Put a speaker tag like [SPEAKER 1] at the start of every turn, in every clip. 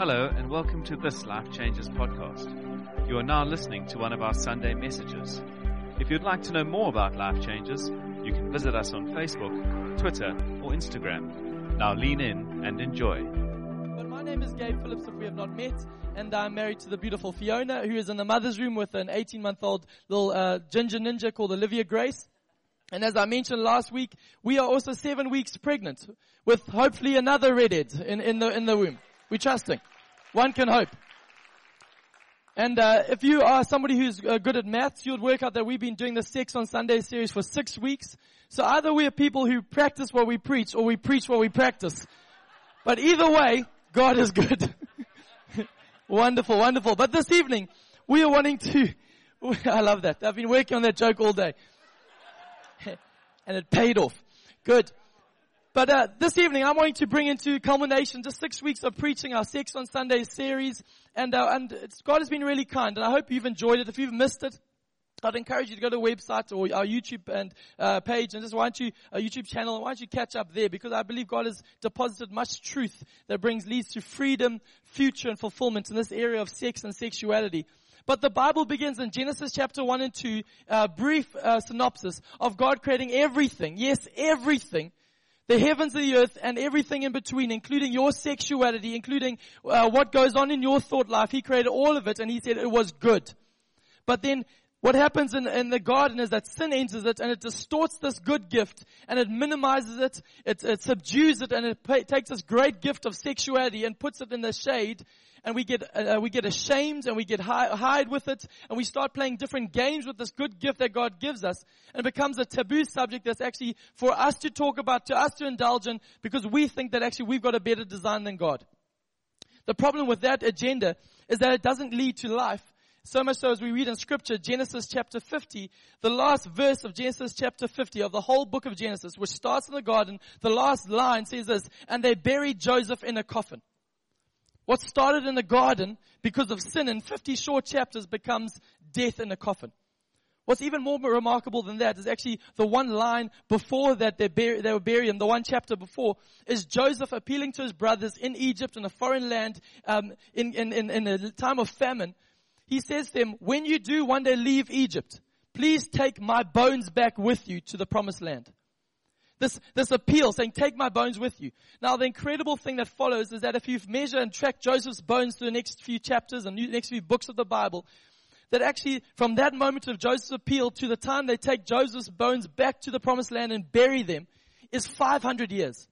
[SPEAKER 1] Hello, and welcome to this Life Changes podcast. You are now listening to one of our Sunday messages. If you'd like to know more about Life Changes, you can visit us on Facebook, Twitter, or Instagram. Now lean in and enjoy.
[SPEAKER 2] But my name is Gabe Phillips, if we have not met, and I'm married to the beautiful Fiona, who is in the mother's room with an 18 month old little uh, ginger ninja called Olivia Grace. And as I mentioned last week, we are also seven weeks pregnant with hopefully another redhead in, in the, in the womb. We're trusting. One can hope. And uh, if you are somebody who's uh, good at maths, you'll work out that we've been doing the Sex on Sunday series for six weeks. So either we are people who practice what we preach, or we preach what we practice. But either way, God is good. wonderful, wonderful. But this evening, we are wanting to. I love that. I've been working on that joke all day, and it paid off. Good. But uh, this evening, I'm wanting to bring into culmination just six weeks of preaching our Sex on Sunday series, and uh, and God has been really kind, and I hope you've enjoyed it. If you've missed it, I'd encourage you to go to the website or our YouTube and uh, page and just why don't you our YouTube channel and why don't you catch up there because I believe God has deposited much truth that brings leads to freedom, future, and fulfillment in this area of sex and sexuality. But the Bible begins in Genesis chapter 1 and 2, a brief uh, synopsis of God creating everything. Yes, everything the heavens and the earth and everything in between, including your sexuality, including uh, what goes on in your thought life. He created all of it and he said it was good. But then what happens in, in, the garden is that sin enters it and it distorts this good gift and it minimizes it, it, it subdues it and it pay, takes this great gift of sexuality and puts it in the shade and we get, uh, we get ashamed and we get hide, hide with it and we start playing different games with this good gift that God gives us and it becomes a taboo subject that's actually for us to talk about, to us to indulge in because we think that actually we've got a better design than God. The problem with that agenda is that it doesn't lead to life. So much so as we read in scripture, Genesis chapter 50, the last verse of Genesis chapter 50 of the whole book of Genesis, which starts in the garden, the last line says this, and they buried Joseph in a coffin. What started in the garden because of sin in 50 short chapters becomes death in a coffin. What's even more remarkable than that is actually the one line before that they, bur- they were buried the one chapter before, is Joseph appealing to his brothers in Egypt in a foreign land, um, in, in, in, in a time of famine. He says to them, when you do one day leave Egypt, please take my bones back with you to the promised land. This, this appeal saying, take my bones with you. Now the incredible thing that follows is that if you measure and track Joseph's bones through the next few chapters and next few books of the Bible, that actually from that moment of Joseph's appeal to the time they take Joseph's bones back to the promised land and bury them is 500 years.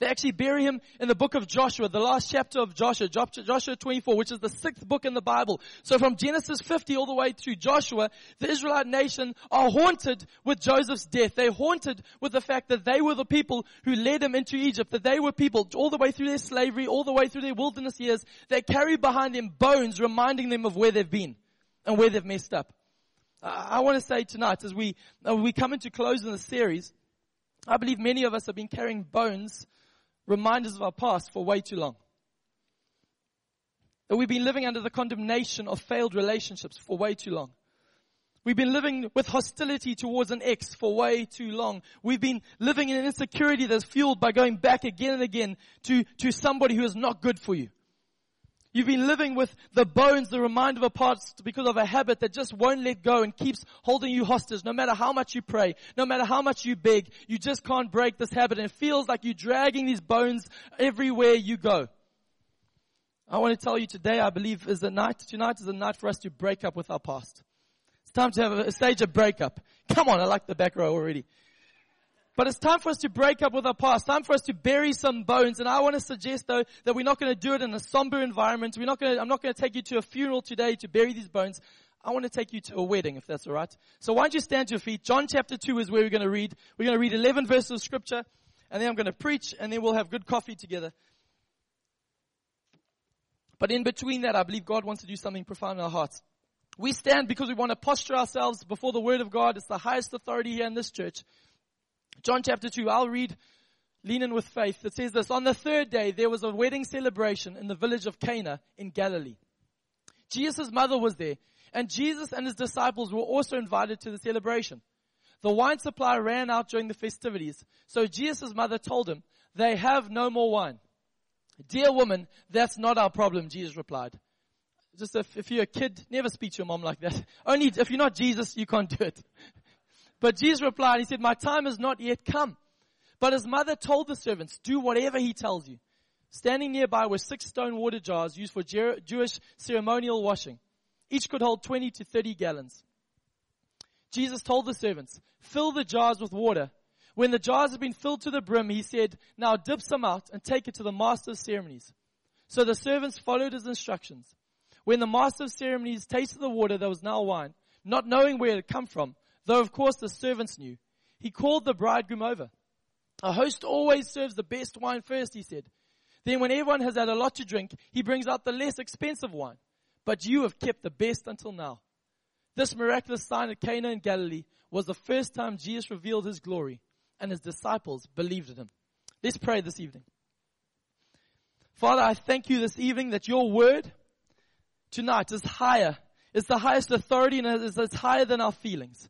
[SPEAKER 2] They actually bury him in the book of Joshua, the last chapter of Joshua, Joshua 24, which is the sixth book in the Bible. So from Genesis 50 all the way through Joshua, the Israelite nation are haunted with Joseph's death. They're haunted with the fact that they were the people who led them into Egypt, that they were people all the way through their slavery, all the way through their wilderness years. They carry behind them bones reminding them of where they've been and where they've messed up. I want to say tonight as we, as we come into close in the series, I believe many of us have been carrying bones reminders of our past for way too long. That we've been living under the condemnation of failed relationships for way too long. We've been living with hostility towards an ex for way too long. We've been living in an insecurity that's fueled by going back again and again to, to somebody who is not good for you. You've been living with the bones, the reminder of a past because of a habit that just won't let go and keeps holding you hostage. No matter how much you pray, no matter how much you beg, you just can't break this habit and it feels like you're dragging these bones everywhere you go. I want to tell you today, I believe is the night, tonight is the night for us to break up with our past. It's time to have a stage of breakup. Come on, I like the back row already. But it's time for us to break up with our past. Time for us to bury some bones. And I want to suggest though that we're not going to do it in a somber environment. We're not going to, I'm not going to take you to a funeral today to bury these bones. I want to take you to a wedding, if that's alright. So why don't you stand to your feet? John chapter 2 is where we're going to read. We're going to read 11 verses of scripture, and then I'm going to preach, and then we'll have good coffee together. But in between that, I believe God wants to do something profound in our hearts. We stand because we want to posture ourselves before the Word of God. It's the highest authority here in this church. John chapter 2, I'll read Lean in with faith. It says this, on the third day there was a wedding celebration in the village of Cana in Galilee. Jesus' mother was there and Jesus and his disciples were also invited to the celebration. The wine supply ran out during the festivities. So Jesus' mother told him, they have no more wine. Dear woman, that's not our problem, Jesus replied. Just if, if you're a kid, never speak to your mom like that. Only if you're not Jesus, you can't do it. But Jesus replied, he said, my time has not yet come. But his mother told the servants, do whatever he tells you. Standing nearby were six stone water jars used for Jewish ceremonial washing. Each could hold 20 to 30 gallons. Jesus told the servants, fill the jars with water. When the jars had been filled to the brim, he said, now dip some out and take it to the master of ceremonies. So the servants followed his instructions. When the master of ceremonies tasted the water that was now wine, not knowing where it had come from, though of course the servants knew, he called the bridegroom over. A host always serves the best wine first, he said. Then when everyone has had a lot to drink, he brings out the less expensive wine. But you have kept the best until now. This miraculous sign at Cana in Galilee was the first time Jesus revealed his glory and his disciples believed in him. Let's pray this evening. Father, I thank you this evening that your word tonight is higher. It's the highest authority and it's higher than our feelings.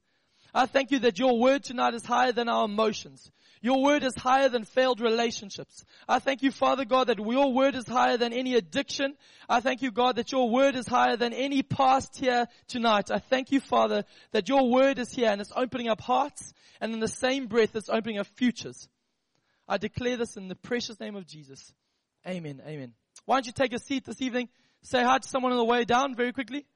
[SPEAKER 2] I thank you that your word tonight is higher than our emotions. Your word is higher than failed relationships. I thank you, Father God, that your word is higher than any addiction. I thank you, God, that your word is higher than any past here tonight. I thank you, Father, that your word is here and it's opening up hearts and in the same breath it's opening up futures. I declare this in the precious name of Jesus. Amen. Amen. Why don't you take a seat this evening? Say hi to someone on the way down very quickly.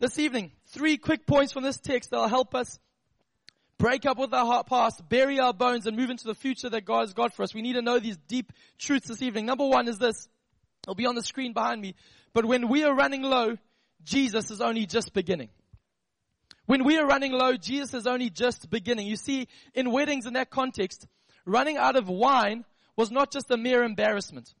[SPEAKER 2] This evening, three quick points from this text that will help us break up with our past, bury our bones, and move into the future that God has got for us. We need to know these deep truths this evening. Number one is this. It'll be on the screen behind me. But when we are running low, Jesus is only just beginning. When we are running low, Jesus is only just beginning. You see, in weddings in that context, running out of wine was not just a mere embarrassment.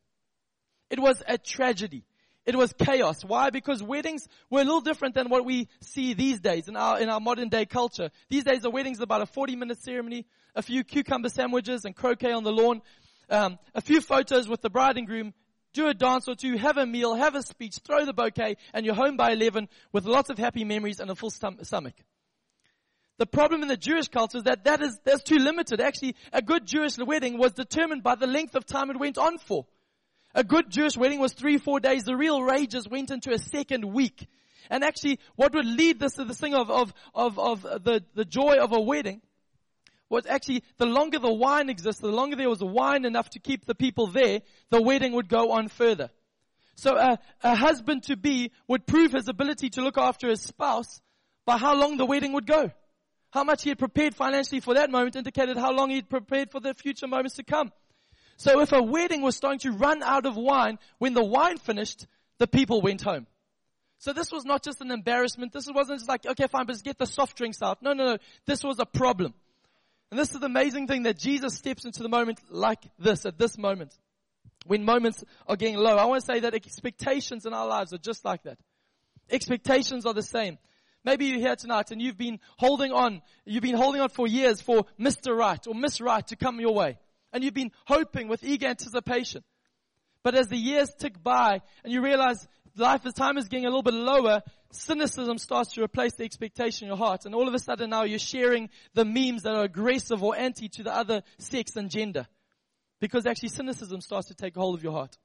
[SPEAKER 2] It was a tragedy. It was chaos. Why? Because weddings were a little different than what we see these days in our, in our modern day culture. These days a wedding's about a 40 minute ceremony, a few cucumber sandwiches and croquet on the lawn, um, a few photos with the bride and groom, do a dance or two, have a meal, have a speech, throw the bouquet, and you're home by 11 with lots of happy memories and a full stomach. The problem in the Jewish culture is that that is, that's too limited. Actually, a good Jewish wedding was determined by the length of time it went on for. A good Jewish wedding was three, four days. The real rages went into a second week. And actually, what would lead this to the thing of, of, of, of the, the joy of a wedding was actually the longer the wine existed, the longer there was wine enough to keep the people there, the wedding would go on further. So a, a husband to be would prove his ability to look after his spouse by how long the wedding would go. How much he had prepared financially for that moment indicated how long he'd prepared for the future moments to come. So if a wedding was starting to run out of wine, when the wine finished, the people went home. So this was not just an embarrassment. This wasn't just like, okay, fine, but just get the soft drinks out. No, no, no. This was a problem. And this is the amazing thing that Jesus steps into the moment like this, at this moment. When moments are getting low. I want to say that expectations in our lives are just like that. Expectations are the same. Maybe you're here tonight and you've been holding on, you've been holding on for years for Mr. Right or Miss Right to come your way. And you've been hoping with eager anticipation. But as the years tick by and you realize life as time is getting a little bit lower, cynicism starts to replace the expectation in your heart. And all of a sudden now you're sharing the memes that are aggressive or anti to the other sex and gender. Because actually cynicism starts to take hold of your heart.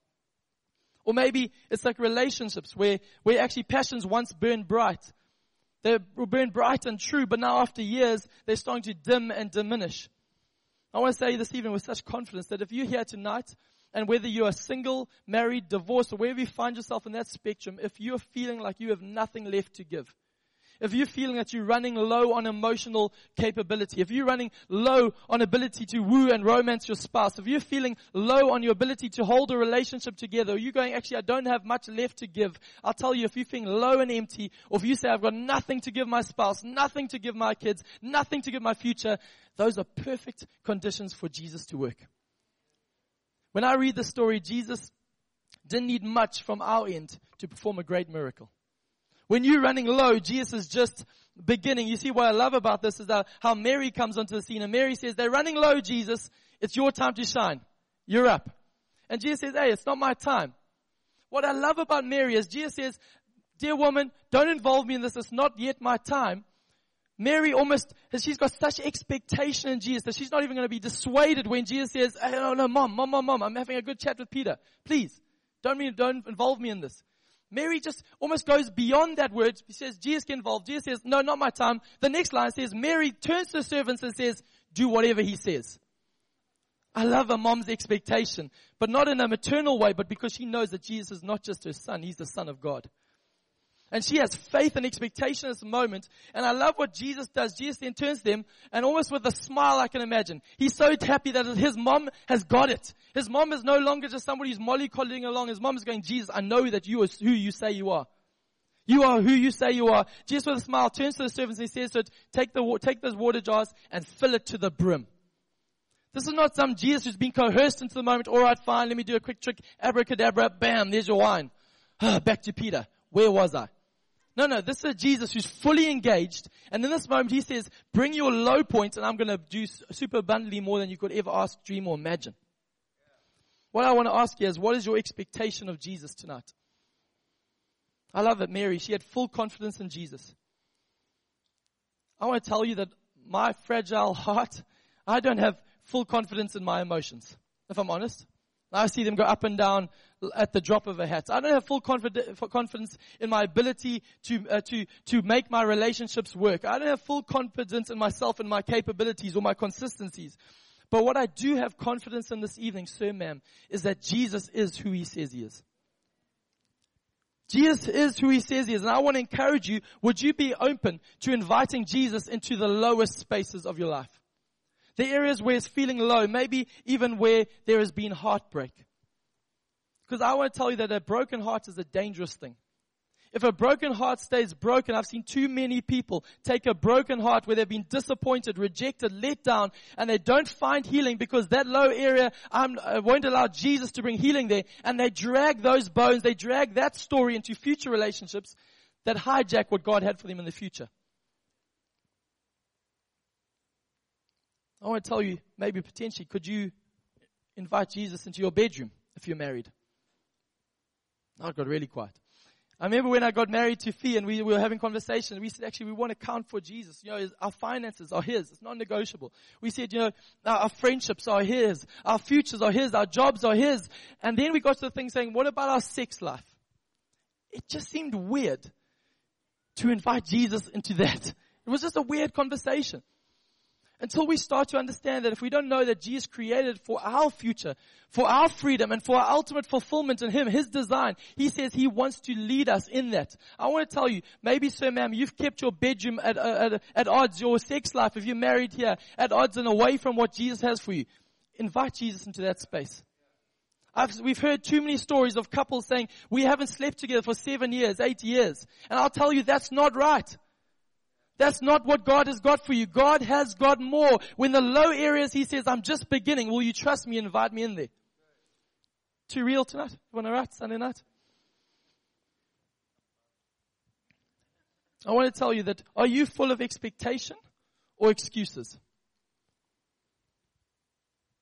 [SPEAKER 2] Or maybe it's like relationships where, where actually passions once burned bright. They were burned bright and true, but now after years, they're starting to dim and diminish. I want to say this evening with such confidence that if you're here tonight, and whether you are single, married, divorced, or wherever you find yourself in that spectrum, if you're feeling like you have nothing left to give, if you're feeling that you're running low on emotional capability, if you're running low on ability to woo and romance your spouse, if you're feeling low on your ability to hold a relationship together, you're going, actually, I don't have much left to give, I'll tell you, if you're feeling low and empty, or if you say, I've got nothing to give my spouse, nothing to give my kids, nothing to give my future, those are perfect conditions for Jesus to work. When I read the story, Jesus didn't need much from our end to perform a great miracle. When you're running low, Jesus is just beginning. You see what I love about this is that how Mary comes onto the scene and Mary says, they're running low, Jesus. It's your time to shine. You're up. And Jesus says, hey, it's not my time. What I love about Mary is Jesus says, dear woman, don't involve me in this. It's not yet my time. Mary almost, she's got such expectation in Jesus that she's not even going to be dissuaded when Jesus says, hey, no, no, mom, mom, mom, mom, I'm having a good chat with Peter. Please, don't mean, don't involve me in this. Mary just almost goes beyond that word. He says, Jesus get involved. Jesus says, no, not my time. The next line says, Mary turns to the servants and says, do whatever he says. I love a mom's expectation, but not in a maternal way, but because she knows that Jesus is not just her son, he's the son of God. And she has faith and expectation at this moment. And I love what Jesus does. Jesus then turns to them and almost with a smile I can imagine. He's so happy that his mom has got it. His mom is no longer just somebody who's mollycoddling along. His mom is going, Jesus, I know that you are who you say you are. You are who you say you are. Jesus with a smile turns to the servants and he says take the, take those water jars and fill it to the brim. This is not some Jesus who's been coerced into the moment. All right, fine. Let me do a quick trick. Abracadabra. Bam. There's your wine. Back to Peter. Where was I? No, no, this is Jesus who's fully engaged. And in this moment, he says, bring your low points and I'm going to do super abundantly more than you could ever ask, dream, or imagine. What I want to ask you is, what is your expectation of Jesus tonight? I love it, Mary, she had full confidence in Jesus. I want to tell you that my fragile heart, I don't have full confidence in my emotions, if I'm honest. I see them go up and down at the drop of a hat. I don't have full confidence in my ability to, uh, to, to make my relationships work. I don't have full confidence in myself and my capabilities or my consistencies. But what I do have confidence in this evening, sir, ma'am, is that Jesus is who he says he is. Jesus is who he says he is. And I want to encourage you, would you be open to inviting Jesus into the lowest spaces of your life? The areas where it's feeling low, maybe even where there has been heartbreak. Because I want to tell you that a broken heart is a dangerous thing. If a broken heart stays broken, I've seen too many people take a broken heart where they've been disappointed, rejected, let down, and they don't find healing because that low area I'm, I won't allow Jesus to bring healing there. And they drag those bones, they drag that story into future relationships that hijack what God had for them in the future. I want to tell you, maybe potentially, could you invite Jesus into your bedroom if you're married? I got really quiet. I remember when I got married to Fee and we, we were having conversation, we said, actually, we want to count for Jesus. You know, our finances are His. It's non-negotiable. We said, you know, our, our friendships are His. Our futures are His. Our jobs are His. And then we got to the thing saying, what about our sex life? It just seemed weird to invite Jesus into that. It was just a weird conversation. Until we start to understand that if we don't know that Jesus created for our future, for our freedom and for our ultimate fulfillment in Him, His design, He says He wants to lead us in that. I want to tell you, maybe sir ma'am, you've kept your bedroom at, uh, at, at odds, your sex life, if you're married here, at odds and away from what Jesus has for you. Invite Jesus into that space. I've, we've heard too many stories of couples saying, we haven't slept together for seven years, eight years. And I'll tell you, that's not right. That's not what God has got for you. God has got more. When the low areas He says, I'm just beginning, will you trust me and invite me in there? Too real tonight? You want to write Sunday night? I want to tell you that are you full of expectation or excuses?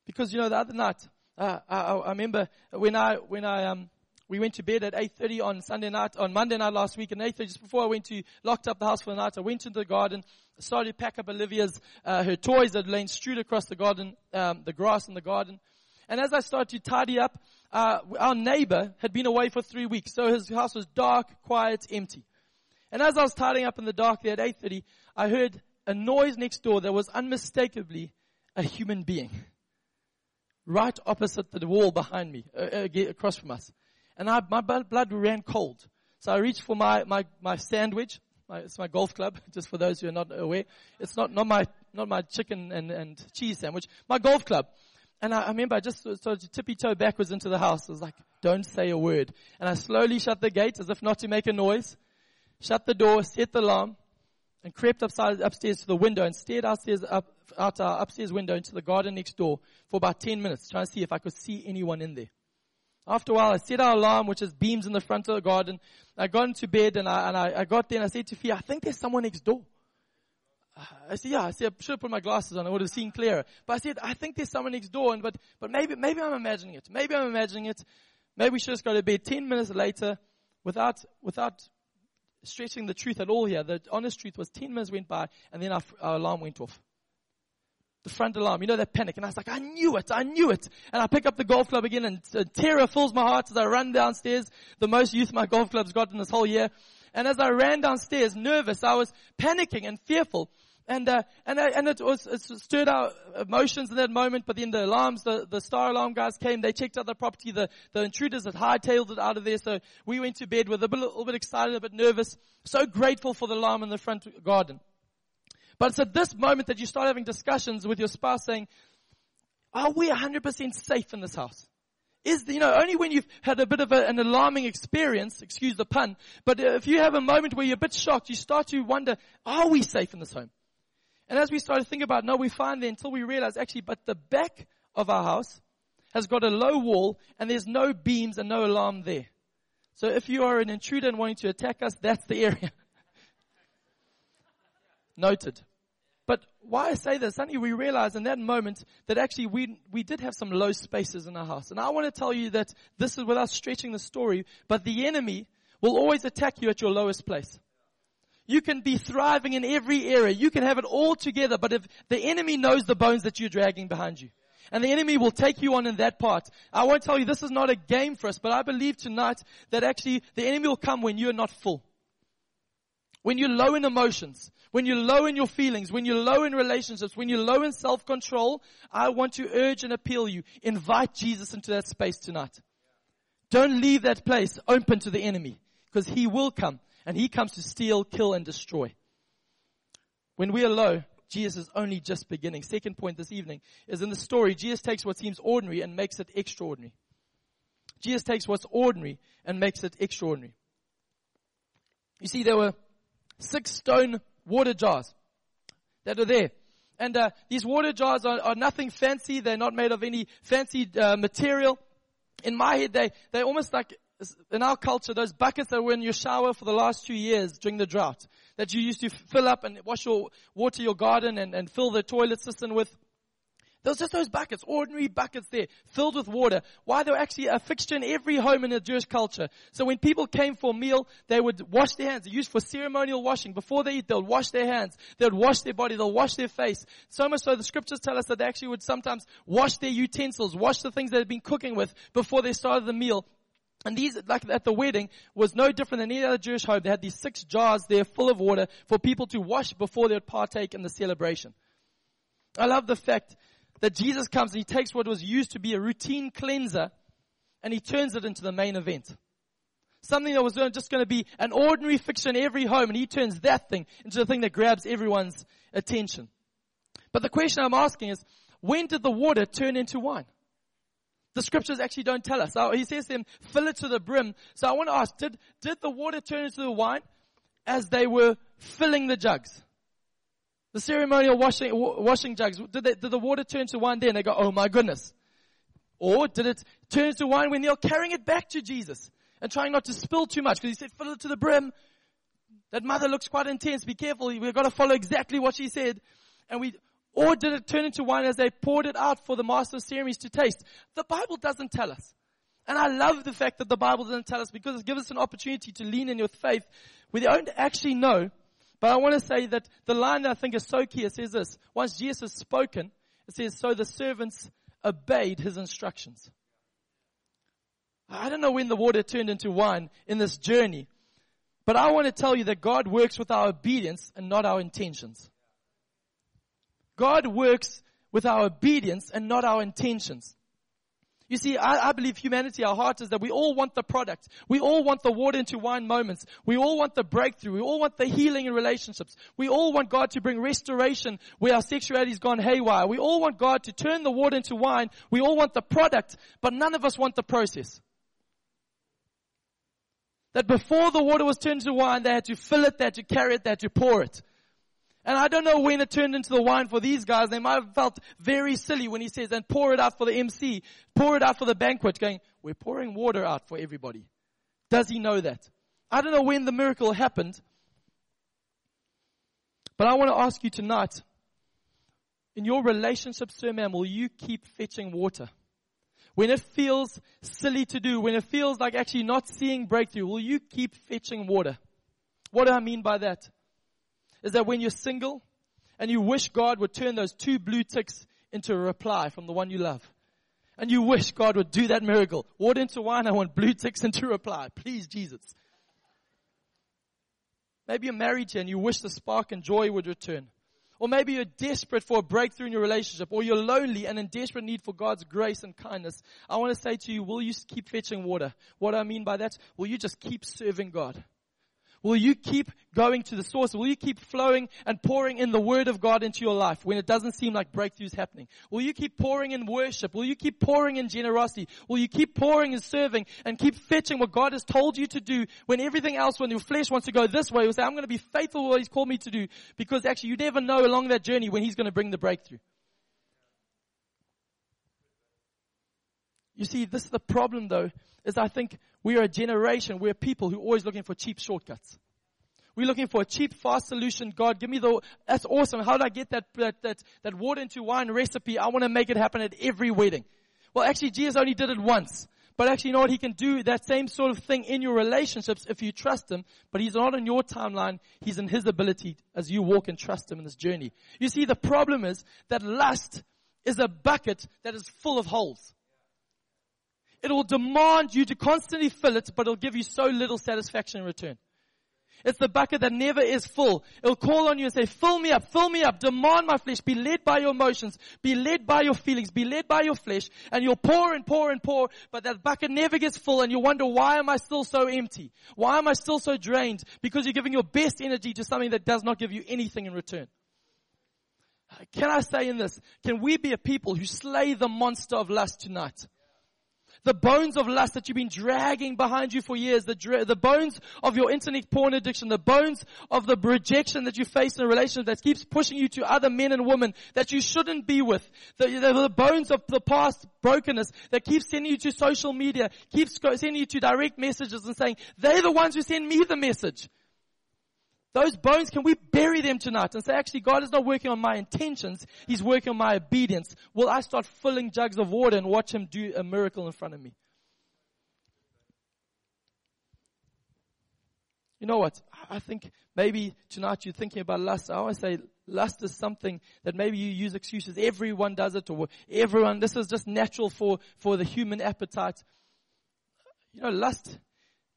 [SPEAKER 2] Because you know the other night, uh, I, I, remember when I when I um, we went to bed at 8.30 on Sunday night, on Monday night last week, and 8.30, just before I went to, locked up the house for the night, I went into the garden, started to pack up Olivia's, uh, her toys that lain strewed across the garden, um, the grass in the garden. And as I started to tidy up, uh, our neighbor had been away for three weeks, so his house was dark, quiet, empty. And as I was tidying up in the dark there at 8.30, I heard a noise next door that was unmistakably a human being. Right opposite the wall behind me, uh, uh across from us and I, my blood ran cold. So I reached for my, my, my sandwich. My, it's my golf club, just for those who are not aware. It's not, not my, not my chicken and, and cheese sandwich. My golf club. And I, I remember I just started tippy toe backwards into the house. I was like, don't say a word. And I slowly shut the gate as if not to make a noise. Shut the door, set the alarm, and crept upside, upstairs to the window and stared outstairs up, out our upstairs window into the garden next door for about 10 minutes, trying to see if I could see anyone in there. After a while, I set our alarm, which is beams in the front of the garden. I got into bed and I, and I, I got there and I said to Fia, I think there's someone next door. Uh, I said, yeah, I said, I should have put my glasses on. I would have seen clearer. But I said, I think there's someone next door. And, but, but maybe, maybe I'm imagining it. Maybe I'm imagining it. Maybe we should just go to bed 10 minutes later without, without stretching the truth at all here. The honest truth was 10 minutes went by and then our, our alarm went off. The front alarm, you know that panic. And I was like, I knew it, I knew it. And I pick up the golf club again and uh, terror fills my heart as I run downstairs. The most youth my golf club's got in this whole year. And as I ran downstairs, nervous, I was panicking and fearful. And, uh, and, and it was, it stirred our emotions in that moment, but then the alarms, the, the star alarm guys came, they checked out the property, the, the intruders had hightailed it out of there, so we went to bed with a little bit excited, a bit nervous, so grateful for the alarm in the front garden. But it's at this moment that you start having discussions with your spouse saying, are we 100% safe in this house? Is, you know, only when you've had a bit of a, an alarming experience, excuse the pun, but if you have a moment where you're a bit shocked, you start to wonder, are we safe in this home? And as we start to think about, no, we find there until we realize actually, but the back of our house has got a low wall and there's no beams and no alarm there. So if you are an intruder and wanting to attack us, that's the area. Noted. But why I say this, suddenly we realize in that moment that actually we, we did have some low spaces in our house. And I want to tell you that this is without stretching the story, but the enemy will always attack you at your lowest place. You can be thriving in every area. You can have it all together, but if the enemy knows the bones that you're dragging behind you, and the enemy will take you on in that part. I won't tell you this is not a game for us, but I believe tonight that actually the enemy will come when you're not full. When you're low in emotions, when you're low in your feelings, when you're low in relationships, when you're low in self-control, I want to urge and appeal you. Invite Jesus into that space tonight. Don't leave that place open to the enemy because he will come and he comes to steal, kill, and destroy. When we are low, Jesus is only just beginning. Second point this evening is in the story, Jesus takes what seems ordinary and makes it extraordinary. Jesus takes what's ordinary and makes it extraordinary. You see, there were six stone water jars that are there. And uh, these water jars are, are, nothing fancy. They're not made of any fancy uh, material. In my head, they, they're almost like in our culture, those buckets that were in your shower for the last two years during the drought, that you used to fill up and wash your, water your garden and, and fill the toilet cistern with. Those just those buckets, ordinary buckets there, filled with water. Why they were actually a fixture in every home in the Jewish culture. So when people came for a meal, they would wash their hands. They're used for ceremonial washing. Before they eat, they'll wash their hands. They would wash their body. They'll wash their face. So much so the scriptures tell us that they actually would sometimes wash their utensils, wash the things they had been cooking with before they started the meal. And these, like at the wedding, was no different than any other Jewish home. They had these six jars there full of water for people to wash before they would partake in the celebration. I love the fact that Jesus comes and he takes what was used to be a routine cleanser and he turns it into the main event. Something that was just going to be an ordinary fixture in every home and he turns that thing into the thing that grabs everyone's attention. But the question I'm asking is, when did the water turn into wine? The scriptures actually don't tell us. So he says to them, fill it to the brim. So I want to ask, did, did the water turn into the wine as they were filling the jugs? The ceremonial washing, washing jugs, did, they, did the water turn to wine there and they go, oh my goodness? Or did it turn to wine when they're carrying it back to Jesus and trying not to spill too much because he said fill it to the brim. That mother looks quite intense. Be careful. We've got to follow exactly what she said. And we, or did it turn into wine as they poured it out for the master of ceremonies to taste? The Bible doesn't tell us. And I love the fact that the Bible doesn't tell us because it gives us an opportunity to lean in with faith. We don't actually know. But I want to say that the line that I think is so key, it says this. Once Jesus spoken, it says, so the servants obeyed his instructions. I don't know when the water turned into wine in this journey, but I want to tell you that God works with our obedience and not our intentions. God works with our obedience and not our intentions. You see, I, I, believe humanity, our heart is that we all want the product. We all want the water into wine moments. We all want the breakthrough. We all want the healing in relationships. We all want God to bring restoration where our sexuality's gone haywire. We all want God to turn the water into wine. We all want the product, but none of us want the process. That before the water was turned into wine, they had to fill it, they had to carry it, they had to pour it. And I don't know when it turned into the wine for these guys. They might have felt very silly when he says, and pour it out for the MC, pour it out for the banquet, going, we're pouring water out for everybody. Does he know that? I don't know when the miracle happened, but I want to ask you tonight, in your relationship, sir, man, will you keep fetching water? When it feels silly to do, when it feels like actually not seeing breakthrough, will you keep fetching water? What do I mean by that? Is that when you're single and you wish God would turn those two blue ticks into a reply from the one you love. And you wish God would do that miracle. Water into wine, I want blue ticks into reply. Please, Jesus. Maybe you're married here and you wish the spark and joy would return. Or maybe you're desperate for a breakthrough in your relationship, or you're lonely and in desperate need for God's grace and kindness. I want to say to you, will you keep fetching water? What I mean by that, will you just keep serving God? Will you keep going to the source? Will you keep flowing and pouring in the word of God into your life when it doesn't seem like breakthroughs happening? Will you keep pouring in worship? Will you keep pouring in generosity? Will you keep pouring in serving and keep fetching what God has told you to do when everything else, when your flesh wants to go this way, you'll say, I'm going to be faithful to what He's called me to do because actually you never know along that journey when He's going to bring the breakthrough. You see, this is the problem though, is I think we are a generation, we're people who are always looking for cheap shortcuts. We're looking for a cheap, fast solution. God, give me the, that's awesome. How do I get that, that, that, that water into wine recipe? I want to make it happen at every wedding. Well, actually, Jesus only did it once. But actually, you know what? He can do that same sort of thing in your relationships if you trust Him. But He's not on your timeline. He's in His ability as you walk and trust Him in this journey. You see, the problem is that lust is a bucket that is full of holes. It will demand you to constantly fill it, but it'll give you so little satisfaction in return. It's the bucket that never is full. It'll call on you and say, fill me up, fill me up, demand my flesh, be led by your emotions, be led by your feelings, be led by your flesh, and you'll pour and pour and pour, but that bucket never gets full and you wonder, why am I still so empty? Why am I still so drained? Because you're giving your best energy to something that does not give you anything in return. Can I say in this, can we be a people who slay the monster of lust tonight? The bones of lust that you've been dragging behind you for years, the, dra- the bones of your internet porn addiction, the bones of the rejection that you face in a relationship that keeps pushing you to other men and women that you shouldn't be with, the, the, the bones of the past brokenness that keeps sending you to social media, keeps sending you to direct messages and saying, they're the ones who send me the message. Those bones, can we bury them tonight and say, actually, God is not working on my intentions. He's working on my obedience. Will I start filling jugs of water and watch Him do a miracle in front of me? You know what? I think maybe tonight you're thinking about lust. I always say lust is something that maybe you use excuses. Everyone does it or everyone, this is just natural for, for the human appetite. You know, lust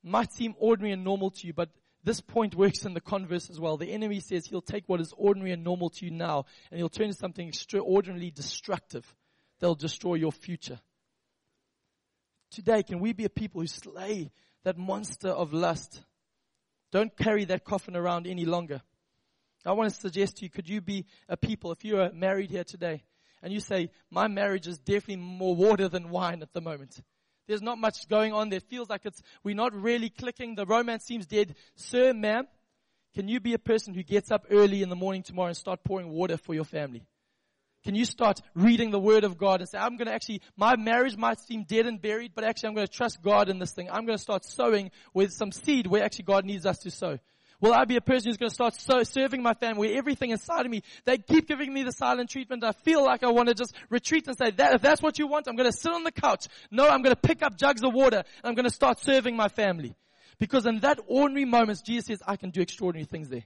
[SPEAKER 2] might seem ordinary and normal to you, but this point works in the converse as well. The enemy says he'll take what is ordinary and normal to you now and he'll turn something extraordinarily destructive. They'll destroy your future. Today, can we be a people who slay that monster of lust? Don't carry that coffin around any longer. I want to suggest to you, could you be a people, if you are married here today, and you say, my marriage is definitely more water than wine at the moment. There's not much going on there. Feels like it's, we're not really clicking. The romance seems dead. Sir, ma'am, can you be a person who gets up early in the morning tomorrow and start pouring water for your family? Can you start reading the word of God and say, I'm going to actually, my marriage might seem dead and buried, but actually I'm going to trust God in this thing. I'm going to start sowing with some seed where actually God needs us to sow. Will I be a person who's going to start so serving my family everything inside of me, they keep giving me the silent treatment. I feel like I want to just retreat and say that if that's what you want, I'm going to sit on the couch. No, I'm going to pick up jugs of water and I'm going to start serving my family. Because in that ordinary moments, Jesus says, I can do extraordinary things there.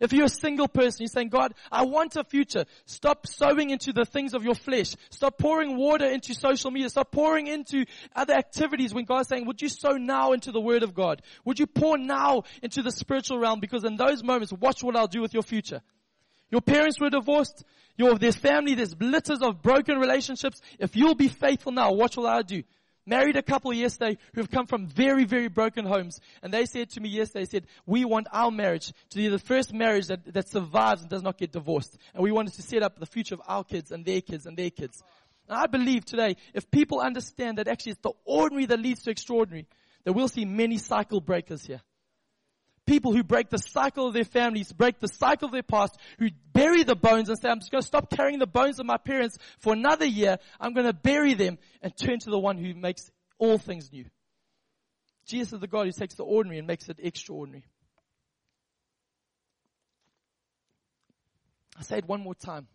[SPEAKER 2] If you're a single person, you're saying, God, I want a future. Stop sowing into the things of your flesh. Stop pouring water into social media. Stop pouring into other activities when God's saying, would you sow now into the word of God? Would you pour now into the spiritual realm? Because in those moments, watch what I'll do with your future. Your parents were divorced. Your, there's family, there's litters of broken relationships. If you'll be faithful now, watch what I'll do married a couple yesterday who have come from very, very broken homes. And they said to me yesterday, they said, we want our marriage to be the first marriage that, that survives and does not get divorced. And we wanted to set up the future of our kids and their kids and their kids. And I believe today, if people understand that actually it's the ordinary that leads to extraordinary, that we'll see many cycle breakers here people who break the cycle of their families, break the cycle of their past, who bury the bones and say, I'm just going to stop carrying the bones of my parents for another year. I'm going to bury them and turn to the one who makes all things new. Jesus is the God who takes the ordinary and makes it extraordinary. I say it one more time.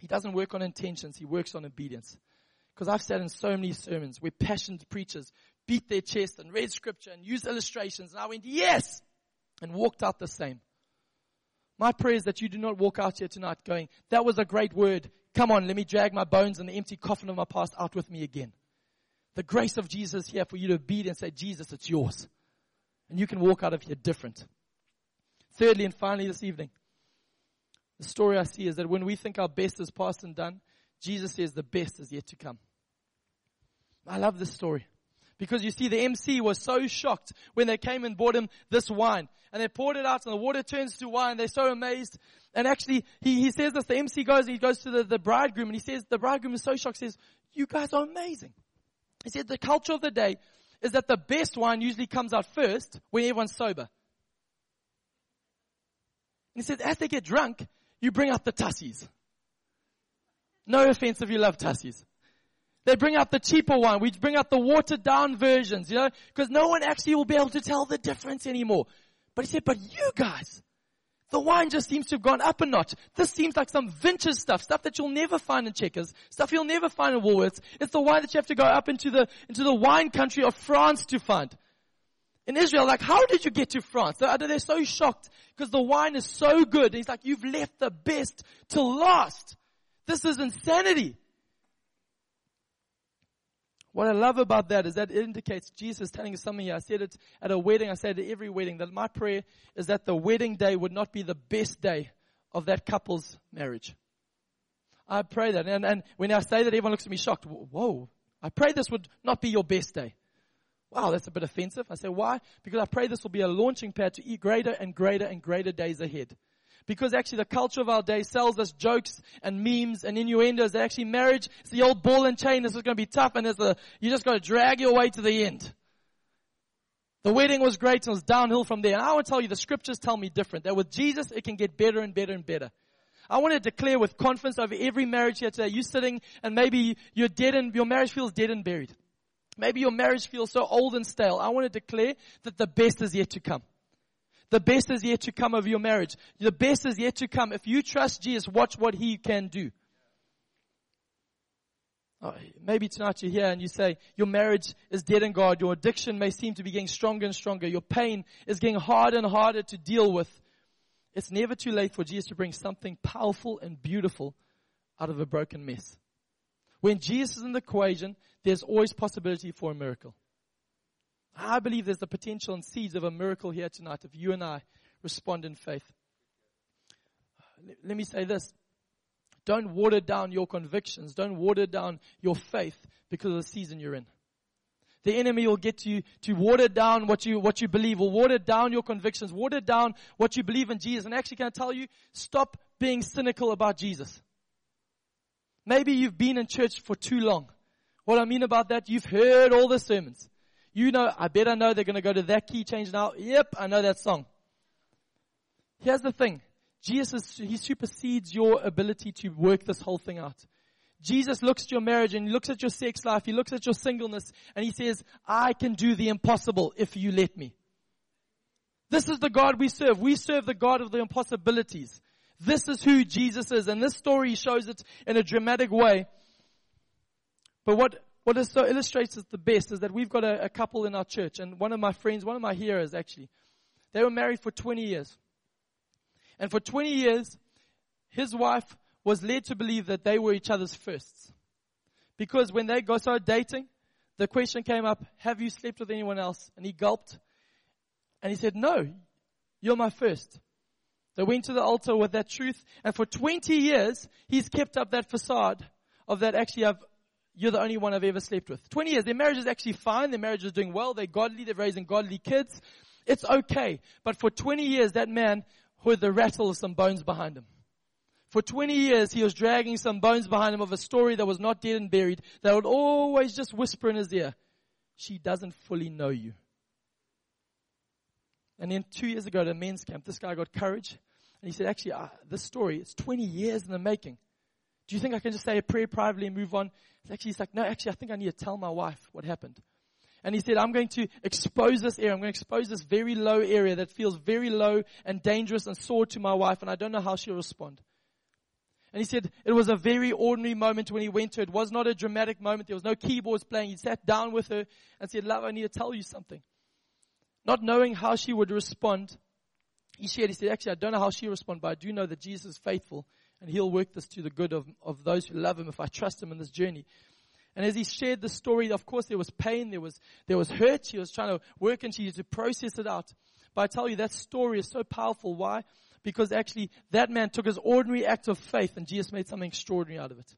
[SPEAKER 2] He doesn't work on intentions, he works on obedience. Because I've sat in so many sermons where passionate preachers beat their chest and read scripture and use illustrations, and I went, yes! And walked out the same. My prayer is that you do not walk out here tonight going, that was a great word. Come on, let me drag my bones and the empty coffin of my past out with me again. The grace of Jesus here for you to be and say, Jesus, it's yours. And you can walk out of here different. Thirdly and finally this evening, the story I see is that when we think our best is past and done, Jesus says the best is yet to come. I love this story. Because you see, the MC was so shocked when they came and brought him this wine. And they poured it out and the water turns to wine. They're so amazed. And actually, he, he says this, the MC goes, he goes to the, the bridegroom and he says, the bridegroom is so shocked, says, you guys are amazing. He said the culture of the day is that the best wine usually comes out first when everyone's sober. And he said, as they get drunk, you bring out the Tassies. No offense if you love Tassies. They bring out the cheaper one. We bring out the watered down versions, you know, because no one actually will be able to tell the difference anymore. But he said, but you guys, the wine just seems to have gone up a notch. This seems like some vintage stuff, stuff that you'll never find in Checkers, stuff you'll never find in Woolworths. It's the wine that you have to go up into the, into the wine country of France to find. In Israel, like, how did you get to France? They're, they're so shocked because the wine is so good. And he's like, you've left the best to last. This is insanity. What I love about that is that it indicates Jesus telling us something here. I said it at a wedding. I said at every wedding that my prayer is that the wedding day would not be the best day of that couple's marriage. I pray that. And, and when I say that, everyone looks at me shocked. Whoa. I pray this would not be your best day. Wow, that's a bit offensive. I say, why? Because I pray this will be a launching pad to eat greater and greater and greater days ahead. Because actually the culture of our day sells us jokes and memes and innuendos that actually marriage is the old ball and chain. This is going to be tough and there's the, you just got to drag your way to the end. The wedding was great and it was downhill from there. And I want to tell you, the scriptures tell me different. That with Jesus, it can get better and better and better. I want to declare with confidence over every marriage here today. You're sitting and maybe you're dead and your marriage feels dead and buried. Maybe your marriage feels so old and stale. I want to declare that the best is yet to come. The best is yet to come of your marriage. The best is yet to come. If you trust Jesus, watch what He can do. Oh, maybe tonight you're here and you say your marriage is dead in God. Your addiction may seem to be getting stronger and stronger. Your pain is getting harder and harder to deal with. It's never too late for Jesus to bring something powerful and beautiful out of a broken mess. When Jesus is in the equation, there's always possibility for a miracle. I believe there's the potential and seeds of a miracle here tonight if you and I respond in faith. Let me say this. Don't water down your convictions. Don't water down your faith because of the season you're in. The enemy will get you to water down what you, what you believe, will water down your convictions, water down what you believe in Jesus. And actually, can I tell you, stop being cynical about Jesus. Maybe you've been in church for too long. What I mean about that, you've heard all the sermons. You know, I better know they're going to go to that key change now. Yep, I know that song. Here's the thing. Jesus, he supersedes your ability to work this whole thing out. Jesus looks at your marriage and he looks at your sex life, he looks at your singleness, and he says, I can do the impossible if you let me. This is the God we serve. We serve the God of the impossibilities. This is who Jesus is, and this story shows it in a dramatic way. But what what is so illustrates it the best is that we've got a, a couple in our church, and one of my friends, one of my heroes actually, they were married for 20 years. And for 20 years, his wife was led to believe that they were each other's firsts. Because when they got started dating, the question came up, have you slept with anyone else? And he gulped. And he said, no, you're my first. They went to the altar with that truth. And for 20 years, he's kept up that facade of that actually I've, you're the only one I've ever slept with. 20 years. Their marriage is actually fine. Their marriage is doing well. They're godly. They're raising godly kids. It's okay. But for 20 years, that man heard the rattle of some bones behind him. For 20 years, he was dragging some bones behind him of a story that was not dead and buried that would always just whisper in his ear, she doesn't fully know you. And then two years ago at a men's camp, this guy got courage and he said, actually, uh, this story, it's 20 years in the making. Do you think I can just say a prayer privately and move on? Actually, he's like, no, actually, I think I need to tell my wife what happened. And he said, I'm going to expose this area. I'm going to expose this very low area that feels very low and dangerous and sore to my wife, and I don't know how she'll respond. And he said, it was a very ordinary moment when he went to her. It was not a dramatic moment. There was no keyboards playing. He sat down with her and said, love, I need to tell you something. Not knowing how she would respond, he shared, he said, actually, I don't know how she'll respond, but I do know that Jesus is faithful and he'll work this to the good of, of those who love him if I trust him in this journey. And as he shared the story, of course, there was pain, there was, there was hurt. She was trying to work and she to process it out. But I tell you, that story is so powerful. Why? Because actually, that man took his ordinary act of faith and Jesus made something extraordinary out of it.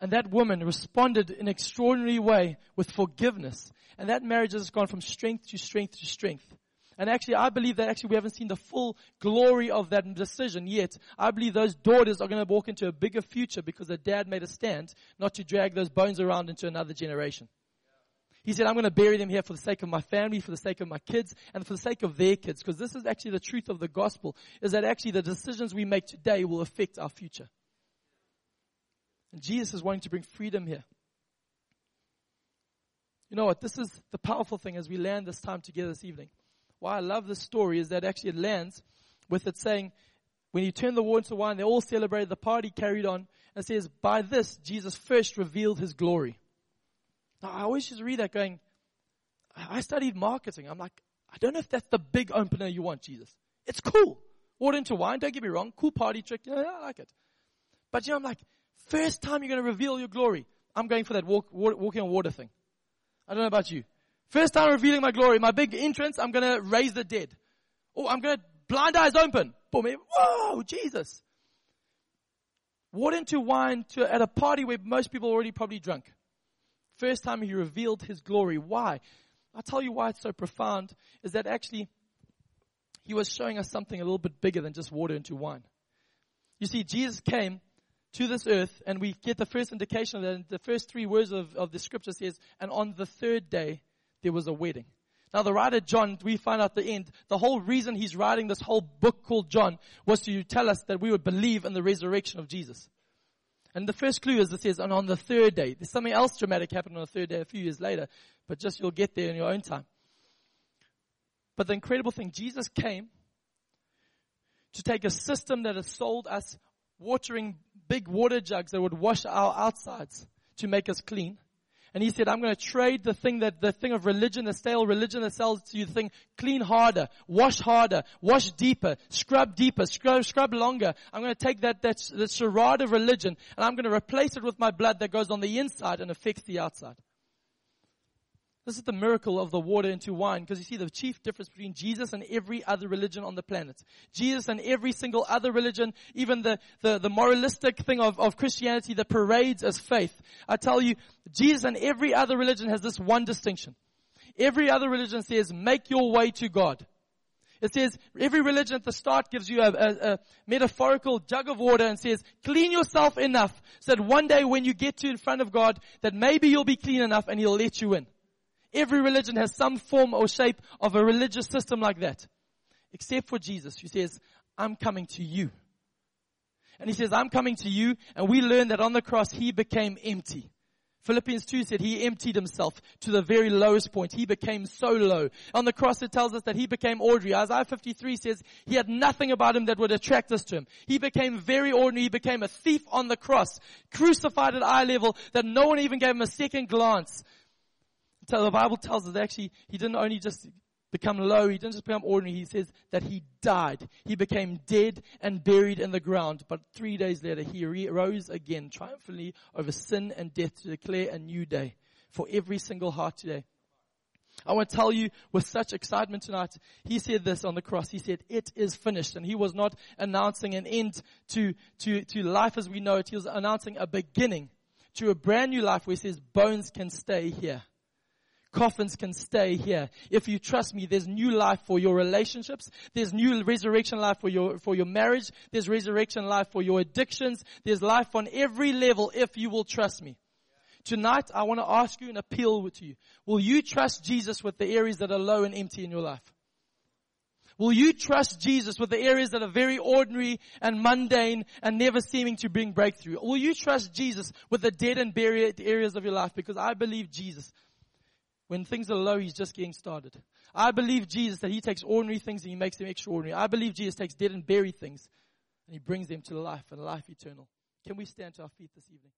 [SPEAKER 2] And that woman responded in an extraordinary way with forgiveness. And that marriage has gone from strength to strength to strength. And actually, I believe that actually we haven't seen the full glory of that decision yet. I believe those daughters are going to walk into a bigger future because their dad made a stand not to drag those bones around into another generation. He said, I'm going to bury them here for the sake of my family, for the sake of my kids, and for the sake of their kids. Because this is actually the truth of the gospel, is that actually the decisions we make today will affect our future. And Jesus is wanting to bring freedom here. You know what? This is the powerful thing as we land this time together this evening why I love this story is that actually it lands with it saying, when you turn the water into wine, they all celebrated, the party carried on, and says, by this, Jesus first revealed his glory. Now, I always just read that going, I studied marketing. I'm like, I don't know if that's the big opener you want, Jesus. It's cool. Water into wine, don't get me wrong. Cool party trick. Yeah, I like it. But you know, I'm like, first time you're going to reveal your glory, I'm going for that walk, walk, walking on water thing. I don't know about you. First time revealing my glory, my big entrance, I'm gonna raise the dead. Oh, I'm gonna blind eyes open. Boom. Whoa, Jesus. Water into wine to, at a party where most people already probably drunk. First time he revealed his glory. Why? I'll tell you why it's so profound is that actually he was showing us something a little bit bigger than just water into wine. You see, Jesus came to this earth and we get the first indication of that. The first three words of, of the scripture says, and on the third day, there was a wedding. Now the writer John, we find out the end, the whole reason he's writing this whole book called John was to tell us that we would believe in the resurrection of Jesus. And the first clue is it says, and on the third day, there's something else dramatic happened on the third day a few years later, but just you'll get there in your own time. But the incredible thing, Jesus came to take a system that has sold us watering big water jugs that would wash our outsides to make us clean and he said, I'm going to trade the thing that, the thing of religion, the stale religion that sells to you the thing, clean harder, wash harder, wash deeper, scrub deeper, scrub, scrub longer. I'm going to take that, that, that charade of religion and I'm going to replace it with my blood that goes on the inside and affects the outside. This is the miracle of the water into wine because you see the chief difference between Jesus and every other religion on the planet. Jesus and every single other religion, even the, the, the moralistic thing of, of Christianity that parades as faith. I tell you, Jesus and every other religion has this one distinction. Every other religion says, make your way to God. It says, every religion at the start gives you a, a, a, metaphorical jug of water and says, clean yourself enough so that one day when you get to in front of God, that maybe you'll be clean enough and He'll let you in. Every religion has some form or shape of a religious system like that. Except for Jesus, who says, I'm coming to you. And he says, I'm coming to you. And we learn that on the cross, he became empty. Philippians 2 said he emptied himself to the very lowest point. He became so low. On the cross it tells us that he became ordinary. Isaiah 53 says he had nothing about him that would attract us to him. He became very ordinary. He became a thief on the cross, crucified at eye level that no one even gave him a second glance. So the Bible tells us that actually he didn't only just become low, he didn't just become ordinary, he says that he died. He became dead and buried in the ground. But three days later he rose again triumphantly over sin and death to declare a new day for every single heart today. I want to tell you with such excitement tonight, he said this on the cross. He said, it is finished. And he was not announcing an end to, to, to life as we know it. He was announcing a beginning to a brand new life where he says bones can stay here coffins can stay here. If you trust me, there's new life for your relationships. There's new resurrection life for your, for your marriage. There's resurrection life for your addictions. There's life on every level if you will trust me. Tonight, I want to ask you and appeal to you. Will you trust Jesus with the areas that are low and empty in your life? Will you trust Jesus with the areas that are very ordinary and mundane and never seeming to bring breakthrough? Will you trust Jesus with the dead and buried areas of your life? Because I believe Jesus when things are low, he's just getting started. I believe Jesus that he takes ordinary things and he makes them extraordinary. I believe Jesus takes dead and buried things and he brings them to life and life eternal. Can we stand to our feet this evening?